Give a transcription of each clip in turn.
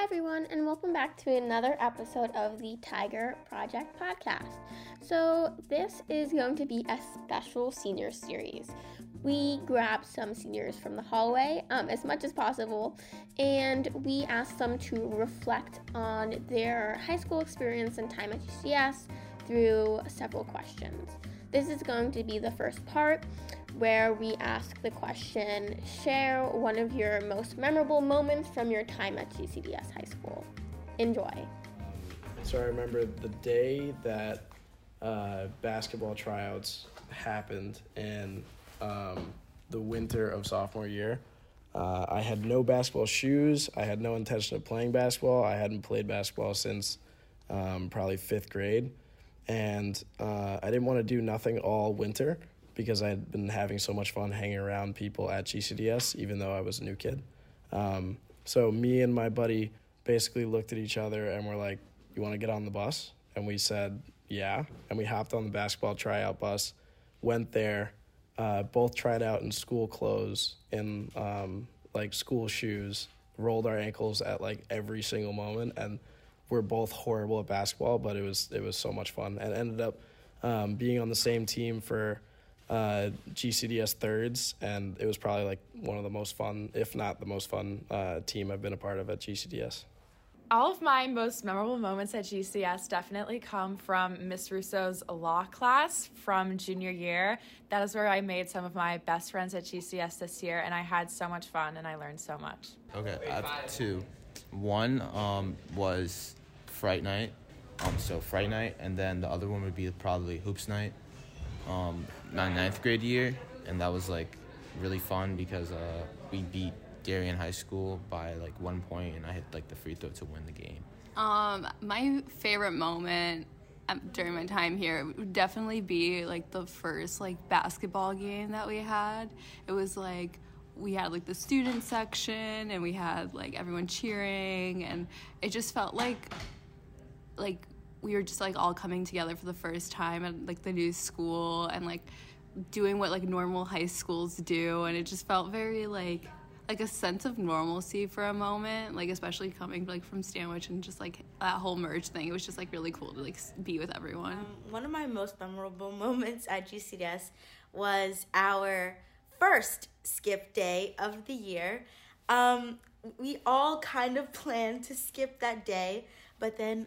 Hi, everyone, and welcome back to another episode of the Tiger Project podcast. So, this is going to be a special senior series. We grabbed some seniors from the hallway um, as much as possible, and we asked them to reflect on their high school experience and time at GCS through several questions. This is going to be the first part where we ask the question share one of your most memorable moments from your time at GCDS High School. Enjoy. So I remember the day that uh, basketball tryouts happened in um, the winter of sophomore year. Uh, I had no basketball shoes. I had no intention of playing basketball. I hadn't played basketball since um, probably fifth grade. And uh, I didn't want to do nothing all winter because I had been having so much fun hanging around people at GCDS, even though I was a new kid. Um, so me and my buddy basically looked at each other and were like, "You want to get on the bus?" And we said, "Yeah." And we hopped on the basketball tryout bus, went there, uh, both tried out in school clothes, in um, like school shoes, rolled our ankles at like every single moment, and we're both horrible at basketball, but it was it was so much fun, and ended up um, being on the same team for uh, GCDS thirds, and it was probably like one of the most fun, if not the most fun, uh, team I've been a part of at GCDS. All of my most memorable moments at GCS definitely come from Miss Russo's law class from junior year. That is where I made some of my best friends at GCS this year, and I had so much fun and I learned so much. Okay, I have two. One um, was Fright Night, um, so Fright Night, and then the other one would be probably Hoops Night um, my ninth grade year, and that was like really fun because uh, we beat Darien High School by like one point, and I hit like the free throw to win the game. Um, my favorite moment um, during my time here would definitely be like the first like basketball game that we had. It was like we had like the student section and we had like everyone cheering and it just felt like like we were just like all coming together for the first time at like the new school and like doing what like normal high schools do. And it just felt very like like a sense of normalcy for a moment like especially coming like from stanwich and just like that whole merge thing. It was just like really cool to like be with everyone. Um, one of my most memorable moments at gcds was our first skip day of the year. Um, we all kind of planned to skip that day but then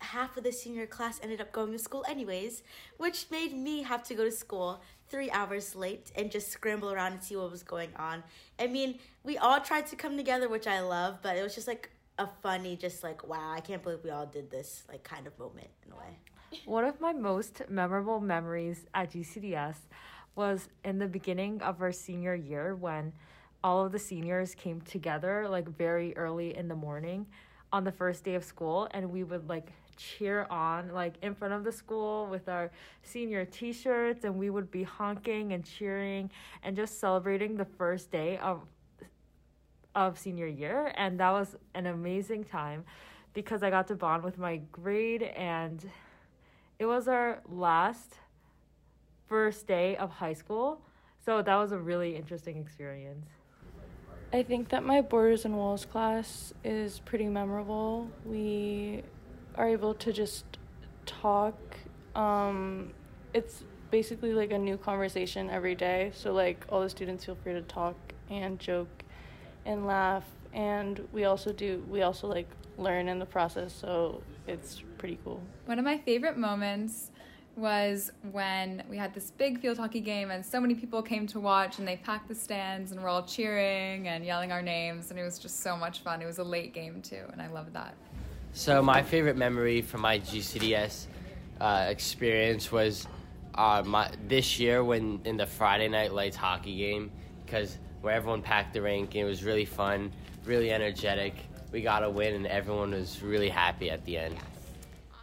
half of the senior class ended up going to school anyways, which made me have to go to school three hours late and just scramble around and see what was going on. I mean, we all tried to come together, which I love, but it was just like a funny, just like, wow, I can't believe we all did this, like, kind of moment in a way. One of my most memorable memories at GCDS was in the beginning of our senior year when all of the seniors came together like very early in the morning on the first day of school and we would like cheer on like in front of the school with our senior t-shirts and we would be honking and cheering and just celebrating the first day of of senior year and that was an amazing time because I got to bond with my grade and it was our last first day of high school so that was a really interesting experience. I think that my Borders and Walls class is pretty memorable. We are able to just talk. Um, it's basically like a new conversation every day. So like all the students feel free to talk and joke and laugh and we also do we also like learn in the process so it's pretty cool. One of my favorite moments was when we had this big field hockey game and so many people came to watch and they packed the stands and we're all cheering and yelling our names and it was just so much fun. It was a late game too and I loved that. So my favorite memory from my GCDS uh, experience was uh, my, this year when in the Friday night lights hockey game because where everyone packed the rink and it was really fun, really energetic. We got a win and everyone was really happy at the end.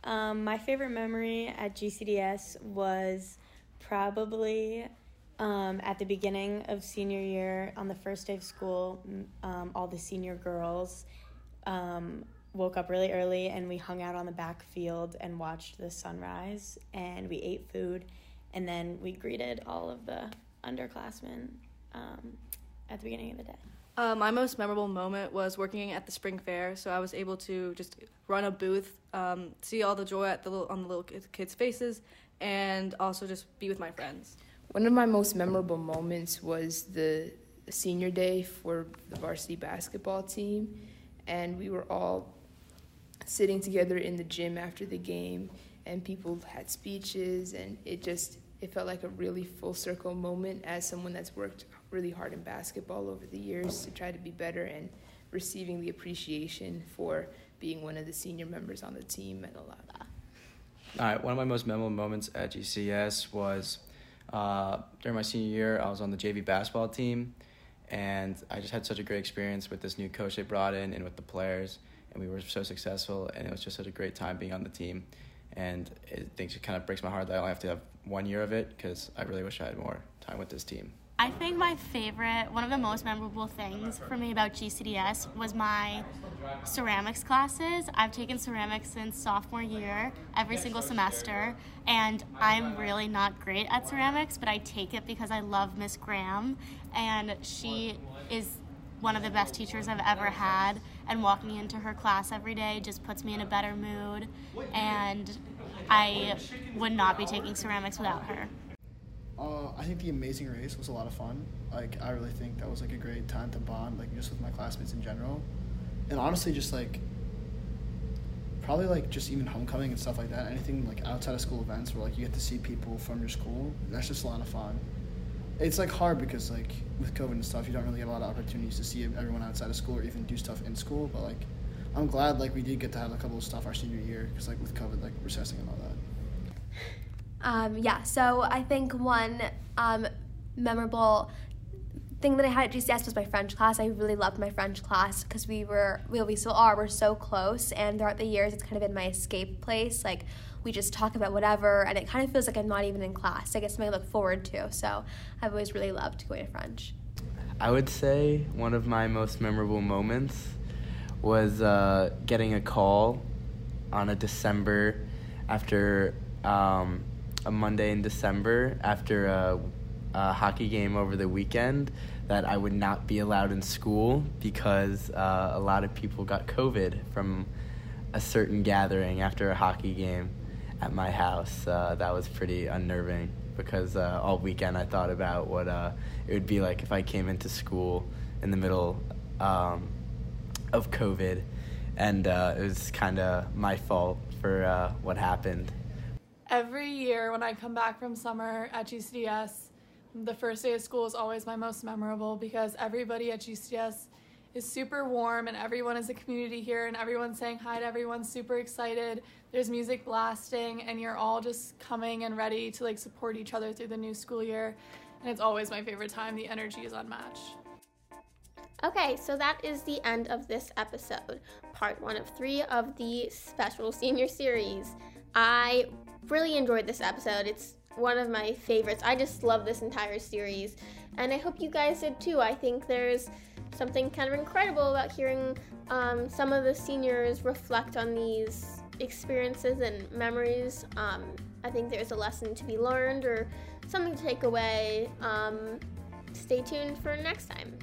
Um, my favorite memory at GCDS was probably um, at the beginning of senior year on the first day of school. Um, all the senior girls um, woke up really early and we hung out on the back field and watched the sunrise and we ate food and then we greeted all of the underclassmen um, at the beginning of the day. Uh, my most memorable moment was working at the spring fair. So I was able to just run a booth, um, see all the joy at the little, on the little kids' faces, and also just be with my friends. One of my most memorable moments was the senior day for the varsity basketball team, and we were all sitting together in the gym after the game, and people had speeches, and it just it felt like a really full circle moment as someone that's worked really hard in basketball over the years to try to be better and receiving the appreciation for being one of the senior members on the team meant a lot. All right, one of my most memorable moments at GCS was uh, during my senior year. I was on the JV basketball team, and I just had such a great experience with this new coach they brought in and with the players, and we were so successful, and it was just such a great time being on the team. And it, it kind of breaks my heart that I only have to have one year of it because I really wish I had more time with this team. I think my favorite, one of the most memorable things for me about GCDS was my ceramics classes. I've taken ceramics since sophomore year, every single semester, and I'm really not great at ceramics, but I take it because I love Miss Graham, and she is one of the best teachers I've ever had, and walking into her class every day just puts me in a better mood, and I would not be taking ceramics without her. Uh, I think the Amazing Race was a lot of fun. Like, I really think that was like a great time to bond, like just with my classmates in general, and honestly, just like probably like just even homecoming and stuff like that. Anything like outside of school events where like you get to see people from your school. That's just a lot of fun. It's like hard because like with COVID and stuff, you don't really get a lot of opportunities to see everyone outside of school or even do stuff in school. But like, I'm glad like we did get to have a couple of stuff our senior year because like with COVID, like recessing and all that. Um, yeah, so I think one um, memorable thing that I had at GCS was my French class. I really loved my French class because we were, well, we still are, we're so close. And throughout the years, it's kind of been my escape place. Like, we just talk about whatever, and it kind of feels like I'm not even in class. I guess something I look forward to. So I've always really loved going to French. I would say one of my most memorable moments was uh, getting a call on a December after um, a Monday in December after a, a, hockey game over the weekend that I would not be allowed in school because uh, a lot of people got COVID from a certain gathering after a hockey game at my house. Uh, that was pretty unnerving because uh, all weekend I thought about what uh, it would be like if I came into school in the middle um, of COVID, and uh, it was kind of my fault for uh, what happened. Every year when I come back from summer at GCDS, the first day of school is always my most memorable because everybody at GCDS is super warm and everyone is a community here and everyone's saying hi to everyone super excited. There's music blasting and you're all just coming and ready to like support each other through the new school year. And it's always my favorite time. The energy is unmatched. Okay, so that is the end of this episode, part one of three of the special senior series. I really enjoyed this episode. It's one of my favorites. I just love this entire series, and I hope you guys did too. I think there's something kind of incredible about hearing um, some of the seniors reflect on these experiences and memories. Um, I think there's a lesson to be learned or something to take away. Um, stay tuned for next time.